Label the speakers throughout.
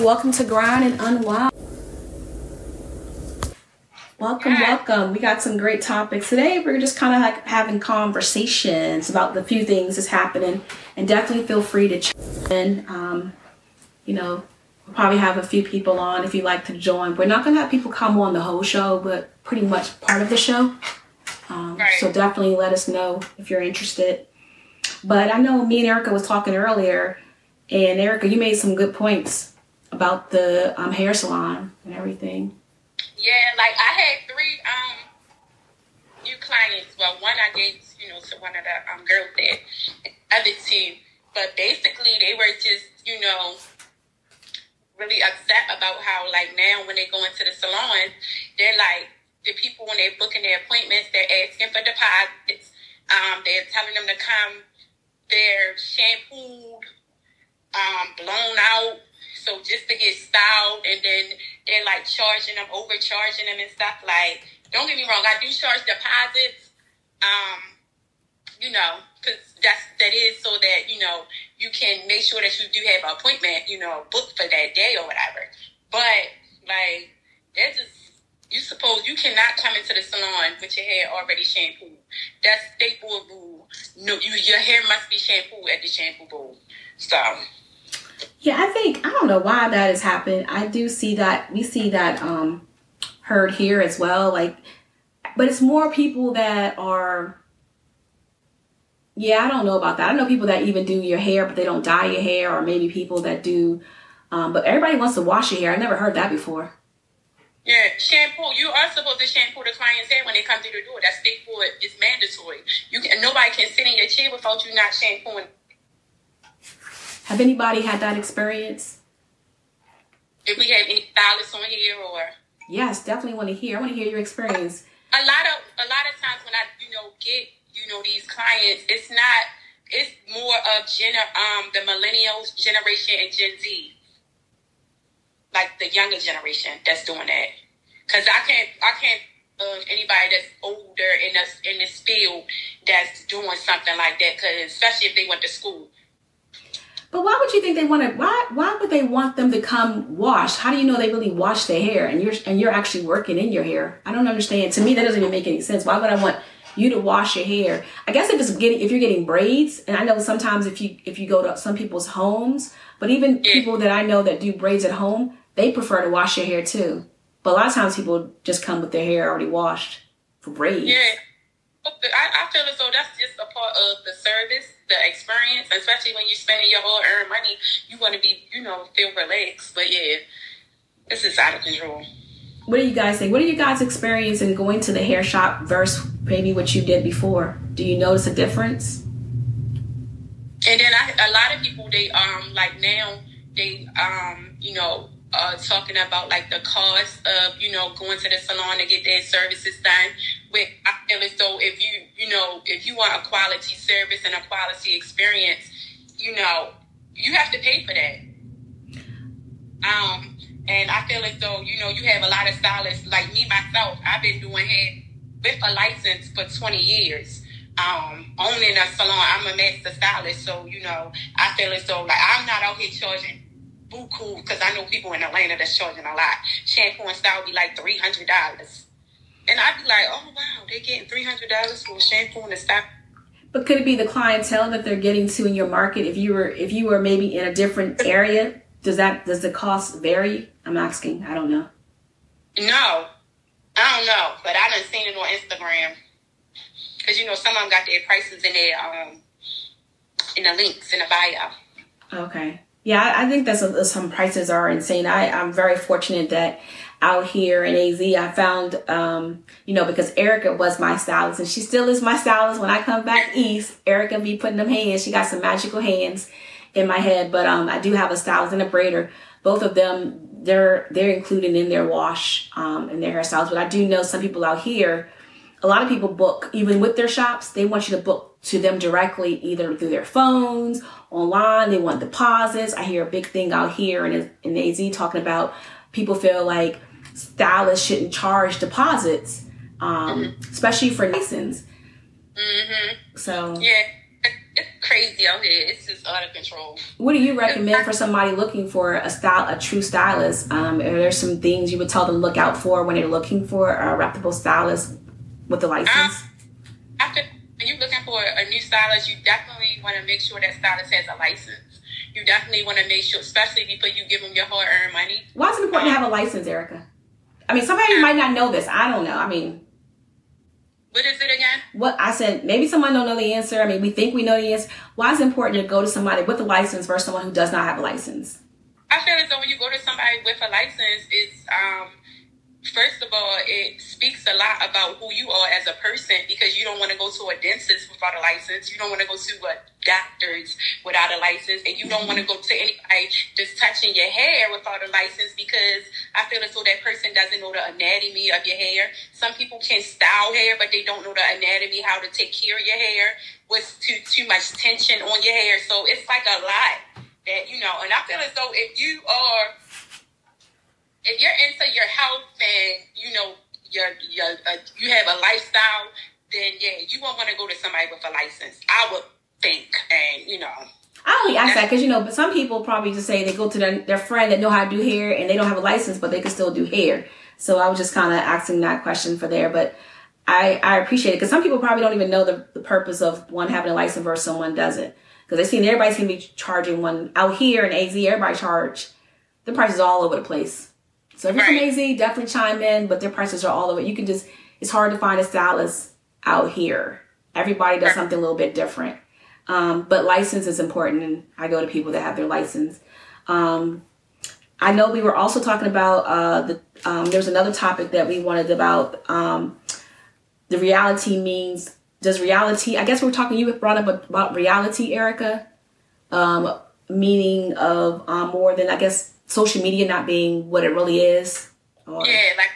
Speaker 1: welcome to Grind and Unwind. Welcome, welcome. We got some great topics today. We're just kind of like having conversations about the few things that's happening, and definitely feel free to check in. Um, you know, we'll probably have a few people on if you'd like to join. We're not going to have people come on the whole show, but pretty much part of the show. Um,
Speaker 2: Right.
Speaker 1: So definitely let us know if you're interested. But I know me and Erica was talking earlier, and Erica, you made some good points about the um, hair salon and everything.
Speaker 2: Yeah, like I had three um new clients. Well, one I gave, you know, to one of the um girls there, other two. But basically, they were just, you know, really upset about how, like, now when they go into the salon, they're like, the people when they're booking their appointments, they're asking for deposits. Um, they're telling them to come. They're shampooed, um, blown out. So just to get styled, and then they're like charging them, overcharging them and stuff. Like, don't get me wrong, I do charge deposits. Um, you know, because that's that is so that you know you can make sure that you do have an appointment, you know, booked for that day or whatever. But like, they're just you suppose you cannot come into the salon with your hair already shampooed. That's board rule. No, you your hair must be shampooed at the shampoo bowl. So
Speaker 1: Yeah, I think I don't know why that has happened. I do see that we see that um heard here as well. Like, but it's more people that are. Yeah, I don't know about that. I know people that even do your hair, but they don't dye your hair, or maybe people that do. Um, but everybody wants to wash your hair. I never heard that before.
Speaker 2: yeah, shampoo. You are supposed to shampoo the client's hair when they come through the door. That's state board. It's mandatory. You can nobody can sit in your chair without you not shampooing.
Speaker 1: Have anybody had that experience?
Speaker 2: If we have any stylists on here or
Speaker 1: Yes, definitely want to hear. I want to hear your experience.
Speaker 2: a lot of a lot of times when I you know get you know these clients, it's not it's more of gener um the millennials generation and Gen Z, like the younger generation that's doing that. Cause I can't I can't um, anybody that's older in this in this field that's doing something like that. Cause especially if they went to school.
Speaker 1: But why would you think they want to? Why why would they want them to come wash? How do you know they really wash their hair and you're and you're actually working in your hair? I don't understand. To me, that doesn't even make any sense. Why would I want you to wash your hair? I guess if it's getting if you're getting braids, and I know sometimes if you if you go to some people's homes, but even people that I know that do braids at home, they prefer to wash your hair too. But a lot of times people just come with their hair already washed for braids.
Speaker 2: Yeah. I, I feel as though that's just a part of the service, the experience, especially when you're spending your whole earned money. You want to be, you know, feel relaxed. But yeah, this is out of control.
Speaker 1: What do you guys think? What are you guys experiencing going to the hair shop versus maybe what you did before? Do you notice a difference?
Speaker 2: And then I, a lot of people, they um like now they um you know uh talking about like the cost of you know going to the salon to get their services done. With I feel as though if you you know if you want a quality service and a quality experience, you know you have to pay for that. Um, and I feel as though you know you have a lot of stylists like me myself. I've been doing hair with a license for twenty years. Um, owning a salon, I'm a master stylist, so you know I feel as though like I'm not out here charging buku because I know people in Atlanta that's charging a lot. Shampoo and style be like three hundred dollars, and I'd be like, oh wow, they're getting three hundred dollars for a shampoo and a style.
Speaker 1: But could it be the clientele that they're getting to in your market? If you were if you were maybe in a different area, does that does the cost vary? I'm asking. I don't know.
Speaker 2: No, I don't know, but I done seen it on Instagram. Cause you know some of them got their prices in their um in the links in the bio.
Speaker 1: Okay. Yeah, I, think that's a, some prices are insane. I I'm very fortunate that out here in AZ I found um you know because Erica was my stylist and she still is my stylist. When I come back east, Erica be putting them hands. She got some magical hands in my head. But um I do have a stylist and a braider. Both of them they're they're included in their wash um and their hairstyles. But I do know some people out here a lot of people book even with their shops they want you to book to them directly either through their phones online they want deposits i hear a big thing out here in, in az talking about people feel like stylists shouldn't charge deposits um, especially for license
Speaker 2: hmm
Speaker 1: so
Speaker 2: Yeah, it's crazy out here. It's just out of control.
Speaker 1: What do you recommend for somebody looking for a style, a true stylist? Um, are there some things you would tell them to look out for when they're looking for a reputable stylist with a license? Um,
Speaker 2: after you're looking for a new stylist, you definitely want to make sure that stylist has a license. You definitely want to make sure, especially before you give them your hard-earned money.
Speaker 1: Why is it important um, to have a license, Erica? I mean, somebody might not know this. I don't know. I mean,
Speaker 2: what is it again?
Speaker 1: What I said, maybe someone don't know the answer. I mean, we think we know the answer. Why is it important to go to somebody with a license versus someone who does not have a license?
Speaker 2: I feel as though when you go to somebody with a license, it's um, first of all, it speaks a lot about who you are as a person because you don't want to go to a dentist without a license. You don't want to go to a doctor's without a license. And you don't want to go to anybody just touching your hair without a license because I feel as though that person doesn't know the anatomy of your hair. Some people can style hair, but they don't know the anatomy, how to take care of your hair, what's too, too much tension on your hair. So it's like a lot that, you know, and I feel as though if you are if you're into your health and you know your your uh, you have a lifestyle, then yeah, you won't want to go to somebody with a license. I would think, and you know.
Speaker 1: I only ask that because you know, but some people probably just say they go to their, their friend that know how to do hair and they don't have a license, but they can still do hair. So I was just kind of asking that question for there, but I I appreciate it because some people probably don't even know the, the purpose of one having a license versus someone doesn't because they seen everybody's gonna be charging one out here in AZ. Everybody charge the prices all over the place. So if you're right. from AZ, definitely chime in, but their prices are all over. You can just, it's hard to find a stylist out here. Everybody does something a little bit different. Um, but license is important, and I go to people that have their license. Um, I know we were also talking about uh, the. Um, there's another topic that we wanted about. Um, the reality means does reality? I guess we are talking. You brought up about reality, Erica. Um, meaning of um, more than I guess social media not being what it really is.
Speaker 2: Or... Yeah, like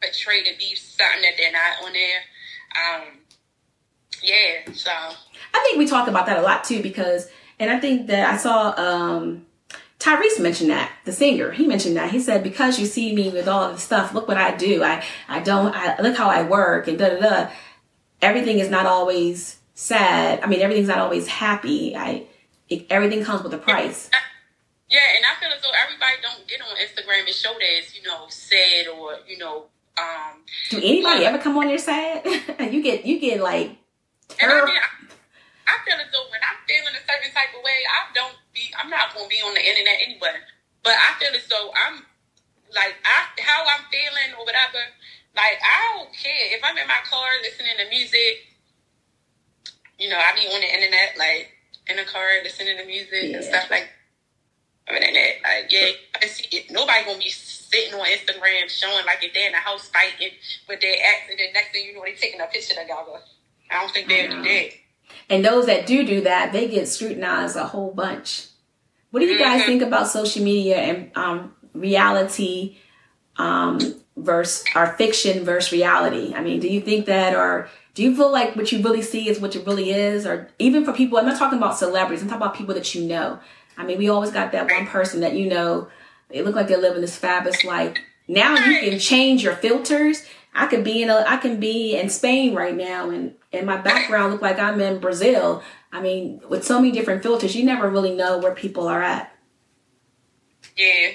Speaker 2: portray to be something that they're not on there. Um, yeah, so I
Speaker 1: think we talk about that a lot too because, and I think that I saw um, Tyrese mention that the singer. He mentioned that he said because you see me with all the stuff, look what I do. I I don't. I look how I work and da da da. Everything is not always sad. I mean, everything's not always happy. I it, everything comes with a price.
Speaker 2: Yeah, and I feel as though everybody don't get on Instagram and show that it's, you know, sad or, you know, um
Speaker 1: Do anybody like, ever come on your side? you get you get like
Speaker 2: And I mean I, I feel as though when I'm feeling a certain type of way, I don't be I'm not gonna be on the internet anyway. But I feel as though I'm like I how I'm feeling or whatever, like I don't care. If I'm in my car listening to music, you know, I be on the internet like in the car listening to music yeah. and stuff like other than that, like, yeah, I see it. Nobody gonna be sitting on Instagram showing like if they're in a house fighting, but they're acting. The next thing you know, they're taking a picture together. I don't think they'll do that.
Speaker 1: And those that do do that, they get scrutinized a whole bunch. What do you guys mm-hmm. think about social media and um, reality um, versus our fiction versus reality? I mean, do you think that, or do you feel like what you really see is what it really is, or even for people? I'm not talking about celebrities. I'm talking about people that you know. I mean, we always got that one person that you know, they look like they're living this fabulous life. Now you can change your filters. I could be in a, I can be in Spain right now, and and my background look like I'm in Brazil. I mean, with so many different filters, you never really know where people are at.
Speaker 2: Yeah.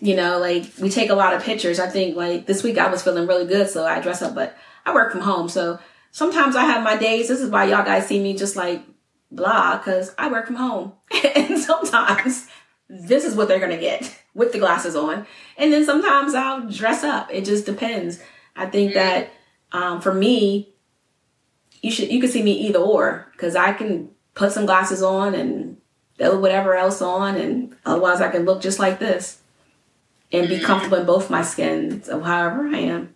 Speaker 1: You know, like we take a lot of pictures. I think like this week I was feeling really good, so I dress up, but I work from home, so sometimes I have my days. This is why y'all guys see me just like blah because I work from home. and sometimes this is what they're going to get with the glasses on. And then sometimes I'll dress up. It just depends. I think mm-hmm. that um, for me, you should you can see me either or because I can put some glasses on and throw whatever else on, and otherwise I can look just like this and be mm-hmm. comfortable in both my skins of however I am.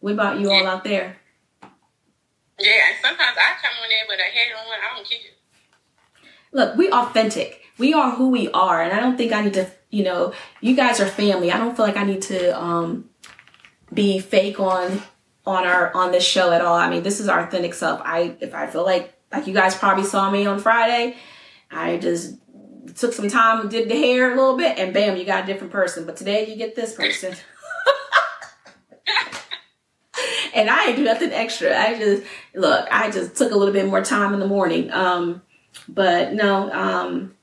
Speaker 1: What about you all out there?
Speaker 2: Yeah, and sometimes I come on there with a head on. I don't care
Speaker 1: look, we authentic. We are who we are. And I don't think I need to, you know, you guys are family. I don't feel like I need to um be fake on on our on this show at all. I mean, this is our authentic self. I if I feel like like you guys probably saw me on Friday, I just took some time, did the hair a little bit, and bam, you got a different person. But today you get this person. and I didn't do nothing extra. I just look, I just took a little bit more time in the morning. Um But no, um,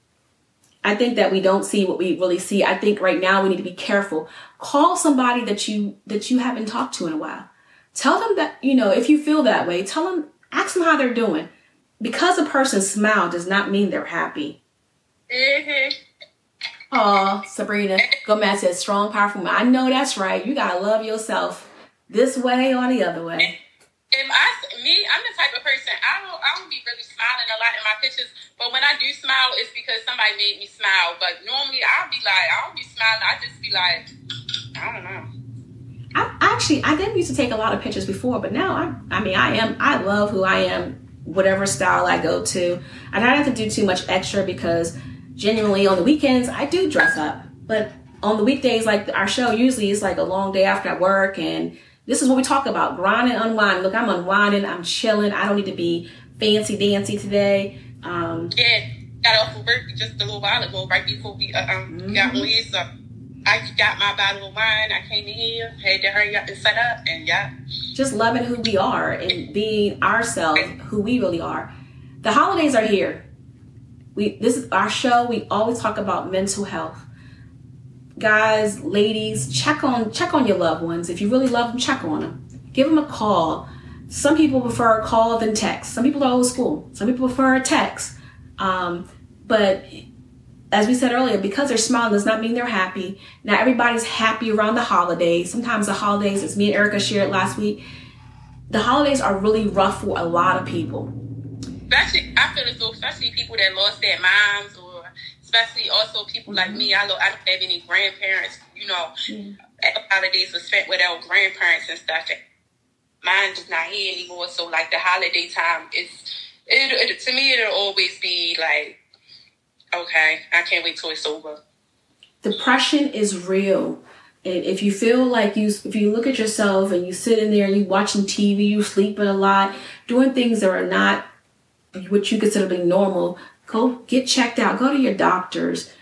Speaker 1: I think that we don't see what we really see. I think right now we need to be careful. Call somebody that you that you haven't talked to in a while. Tell them that you know if you feel that way. Tell them, ask them how they're doing. Because a person smile does not mean they're happy.
Speaker 2: Mm-hmm.
Speaker 1: Oh, Sabrina Gomez says strong, powerful. I know that's right. You gotta love yourself this way or the other way.
Speaker 2: Am I me? I'm the type of person I don't I don't be really smiling a lot in my pictures, but when I do smile, it's because somebody made me smile. But normally I'll be like I don't be smiling. I just be like I don't know.
Speaker 1: I actually I didn't used to take a lot of pictures before, but now I I mean I am I love who I am, whatever style I go to. I don't have to do too much extra because genuinely on the weekends I do dress up, but on the weekdays like our show usually is like a long day after work and this is what we talk about grinding, and unwinding. Look, I'm unwinding, I'm chilling. I don't need to be fancy dancy today. Um,
Speaker 2: yeah, got off of work just a little while ago, right before we uh, um, mm-hmm. got. So I got my bottle of wine. I came in here, had to hurry up and set up, and yeah.
Speaker 1: Just loving who we are and being ourselves, who we really are. The holidays are here. We this is our show. We always talk about mental health guys, ladies, check on check on your loved ones. If you really love them, check on them. Give them a call. Some people prefer a call than text. Some people are old school. Some people prefer a text. Um, but as we said earlier, because they're smiling does not mean they're happy. Now everybody's happy around the holidays. Sometimes the holidays, as me and Erica shared last week, the holidays are really rough for a lot of people.
Speaker 2: Especially, I feel as though, especially people that lost their moms or especially also people mm-hmm. like me. I don't, I don't have any grandparents. You know, mm-hmm. holidays were spent with our grandparents and stuff. And mine is not here anymore. So like the holiday time is, it, it to me it'll always be like, okay, I can't wait till it's over.
Speaker 1: Depression is real. And if you feel like you, if you look at yourself and you sit in there and you watching TV, you sleeping a lot, doing things that are not what you consider to be normal, Go get checked out. Go to your doctors.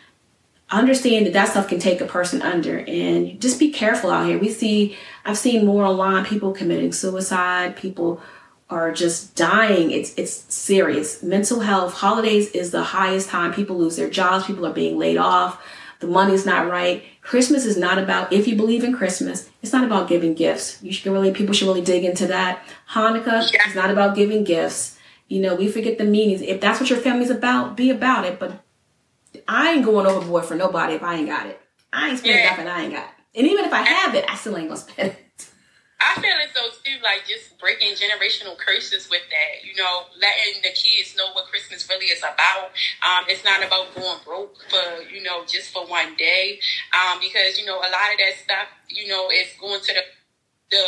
Speaker 1: Understand that that stuff can take a person under, and just be careful out here. We see, I've seen more online people committing suicide. People are just dying. It's it's serious. Mental health. Holidays is the highest time people lose their jobs. People are being laid off. The money's not right. Christmas is not about if you believe in Christmas. It's not about giving gifts. You should really people should really dig into that. Hanukkah yeah. is not about giving gifts. You know, we forget the meanings. If that's what your family's about, be about it. But I ain't going overboard for nobody if I ain't got it. I ain't spending yeah. nothing I ain't got. And even if I have it, I still ain't gonna spend it.
Speaker 2: I feel as though too, like just breaking generational curses with that. You know, letting the kids know what Christmas really is about. Um, it's not about going broke for you know just for one day. Um, because you know a lot of that stuff, you know, is going to the the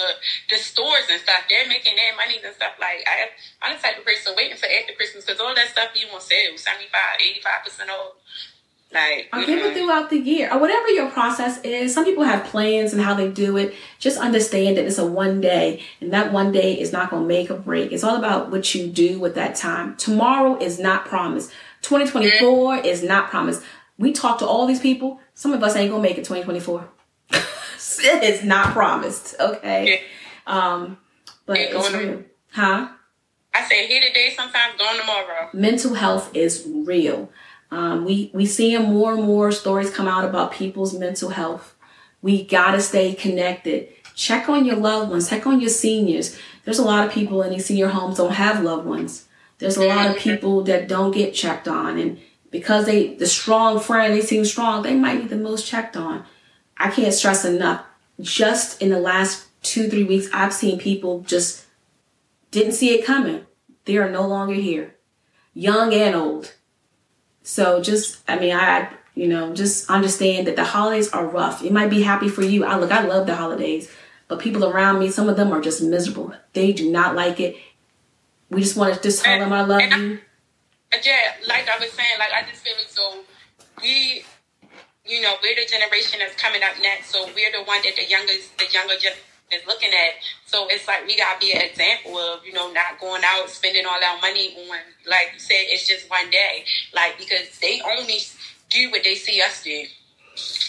Speaker 2: the stores and stuff, they're making their money and stuff. Like I, I'm the type of person waiting for after Christmas because all that stuff you want sale 75, 85 percent off. Like
Speaker 1: or give it throughout the year or whatever your process is. Some people have plans and how they do it. Just understand that it's a one day, and that one day is not going to make a break. It's all about what you do with that time. Tomorrow is not promised. 2024 mm-hmm. is not promised. We talk to all these people. Some of us ain't gonna make it 2024 it is not promised. Okay. Um, but it's real. Huh?
Speaker 2: I say here today, sometimes gone tomorrow.
Speaker 1: Mental health is real. Um, we we seeing more and more stories come out about people's mental health. We gotta stay connected. Check on your loved ones. Check on your seniors. There's a lot of people in these senior homes don't have loved ones. There's a lot of people that don't get checked on, and because they the strong friend, they seem strong, they might need the most checked on. I can't stress enough just in the last two, three weeks, I've seen people just didn't see it coming. They are no longer here, young and old. So just, I mean, I, you know, just understand that the holidays are rough. It might be happy for you. I look, I love the holidays, but people around me, some of them are just miserable. They do not like it. We just want to just tell them I love you.
Speaker 2: Yeah, like I was saying, like I just feel like so we you know, we're the generation that's coming up next. So we're the one that the youngest, the younger generation is looking at. So it's like we gotta be an example of, you know, not going out spending all our money on, like you said, it's just one day. Like because they only do what they see us do.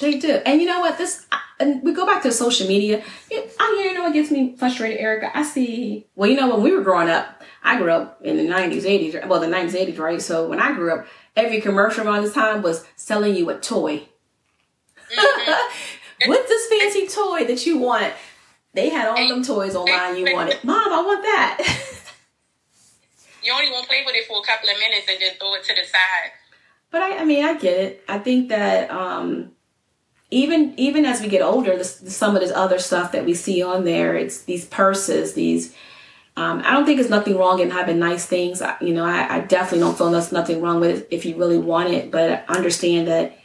Speaker 1: They do, and you know what? This and we go back to social media. I you know what gets me frustrated, Erica. I see. Well, you know when we were growing up, I grew up in the 90s, 80s, well, the 90s, 80s, right? So when I grew up, every commercial around this time was selling you a toy. Mm-hmm. What's this fancy toy that you want? They had all them toys online you wanted. Mom, I want that.
Speaker 2: you only want to play with it for a couple of minutes and then throw it to the side.
Speaker 1: But I, I mean, I get it. I think that um, even even as we get older, this, some of this other stuff that we see on there, it's these purses, these. Um, I don't think there's nothing wrong in having nice things. I, you know, I, I definitely don't feel there's nothing wrong with it if you really want it. But understand that,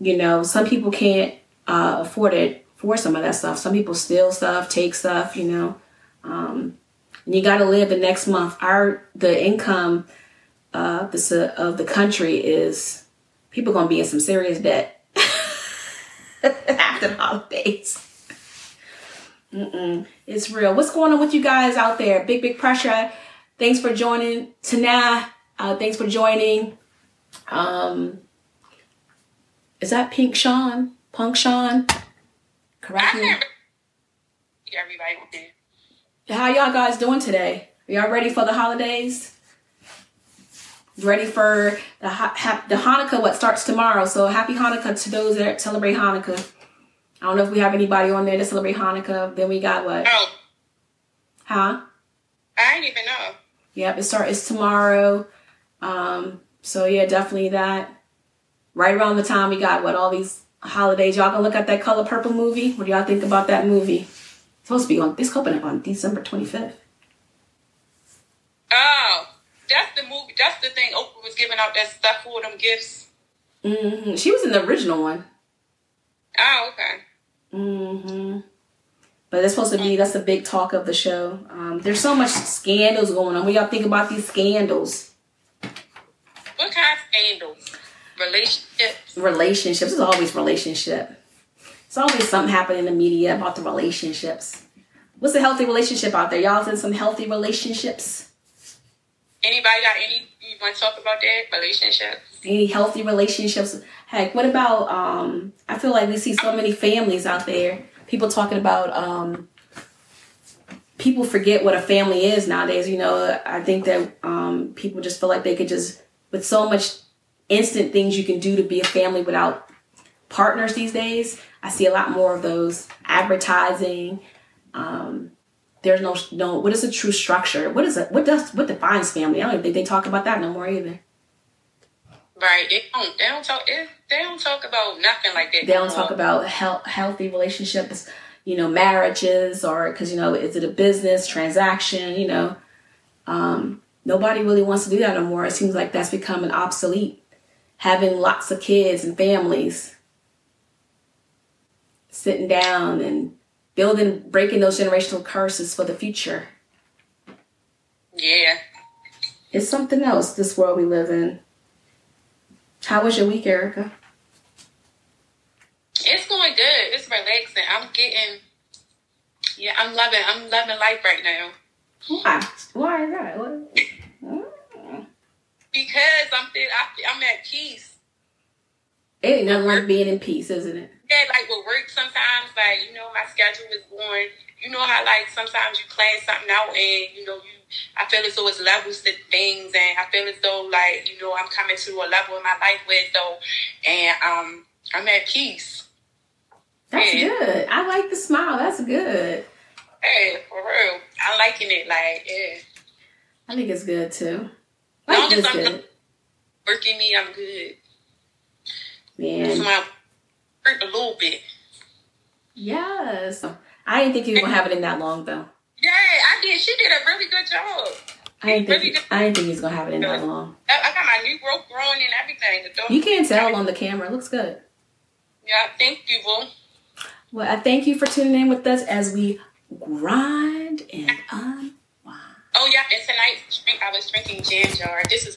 Speaker 1: you know, some people can't uh, afford it for some of that stuff. Some people steal stuff, take stuff. You know, um, and you got to live the next month. Our the income uh, uh, of the country is people gonna be in some serious debt after the holidays. Mm-mm. It's real. What's going on with you guys out there? Big, big pressure. Thanks for joining. Tana, uh, thanks for joining. Um, is that Pink Sean? Punk Sean? Correct me. Everybody How y'all guys doing today? Are y'all ready for the holidays? ready for the the Hanukkah. What starts tomorrow? So happy Hanukkah to those that celebrate Hanukkah. I don't know if we have anybody on there to celebrate Hanukkah. Then we got what?
Speaker 2: Oh.
Speaker 1: Huh?
Speaker 2: I didn't even know.
Speaker 1: Yep, it starts it's tomorrow. Um, so yeah, definitely that. Right around the time we got what all these holidays. Y'all gonna look at that Color Purple movie? What do y'all think about that movie? It's supposed to be on. this coming up on December twenty fifth.
Speaker 2: Oh that's the movie. That's the thing. Oprah was giving out that stuff for them gifts.
Speaker 1: Mm-hmm. She was in the original one.
Speaker 2: Oh, okay.
Speaker 1: Mm-hmm. But it's supposed to be that's the big talk of the show. Um, there's so much scandals going on. What y'all think about these scandals?
Speaker 2: What kind of scandals? Relationships.
Speaker 1: Relationships. It's always relationship. It's always something happening in the media about the relationships. What's a healthy relationship out there? Y'all in some healthy relationships?
Speaker 2: Anybody got any? You want to talk about that relationships?
Speaker 1: Any healthy relationships? Heck, what about? Um, I feel like we see so many families out there. People talking about. Um, people forget what a family is nowadays. You know, I think that um, people just feel like they could just, with so much instant things you can do to be a family without partners these days. I see a lot more of those advertising. Um, there's no no what is a true structure? What is it what does what defines family? I don't think they talk about that no more either.
Speaker 2: Right they don't they don't talk they don't talk about nothing like that
Speaker 1: they don't talk about health, healthy relationships you know marriages or because you know is it a business transaction you know? Um, nobody really wants to do that anymore it seems like that's becoming obsolete having lots of kids and families sitting down and building, breaking those generational curses for the future.
Speaker 2: Yeah.
Speaker 1: It's something else, this world we live in. How was your week, Erica?
Speaker 2: It's going good. It's relaxing. I'm getting, yeah, I'm loving, I'm loving life right now.
Speaker 1: Why? Why is that? What?
Speaker 2: Because I'm, I'm at peace.
Speaker 1: It ain't nothing like being in peace, isn't it?
Speaker 2: yeah, like with work sometimes, like, you know, my schedule is going, you know how like sometimes you plan something out and, you know, you I feel as though it's levels to things and I feel as though like, you know, I'm coming to a level in my life where though and um I'm at peace.
Speaker 1: That's yeah. good. I like the smile. That's good.
Speaker 2: Hey, for real. I'm liking it, like, yeah.
Speaker 1: I think it's good too.
Speaker 2: As long as I'm good. working me, I'm good.
Speaker 1: Man
Speaker 2: hurt a little bit.
Speaker 1: Yes. I didn't think you were gonna have it in that long though.
Speaker 2: Yeah, I did. She did a really good job.
Speaker 1: I didn't think really I didn't think he's gonna have it in that long.
Speaker 2: I, I got my new growth growing and everything.
Speaker 1: You can't tell on the camera. It looks good.
Speaker 2: Yeah, thank you, boo.
Speaker 1: Well, I thank you for tuning in with us as we grind and unwind.
Speaker 2: Oh yeah, and tonight I was drinking ginger. This is